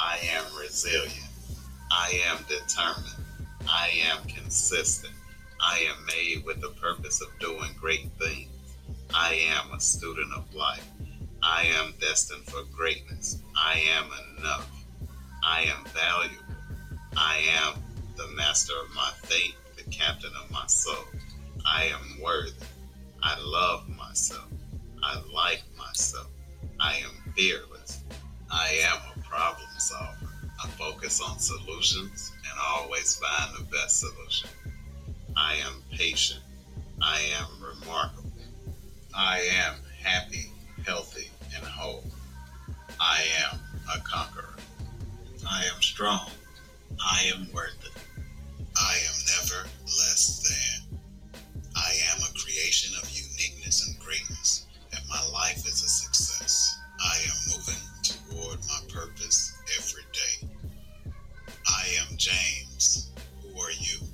I am resilient. I am determined. I am consistent. I am made with the purpose of doing great things. I am a student of life. I am destined for greatness. I am enough. I am valuable. I am the master of my fate, the captain of my soul. I am worthy. I love myself. I like myself. I am fearless. focus on solutions and always find the best solution. I am patient. I am remarkable. I am happy, healthy, and whole. I am a conqueror. I am strong. I am worth it. I am never less than. I am a creation of uniqueness and greatness, and my life is a success. I am moving toward my purpose every day. James. Who are you?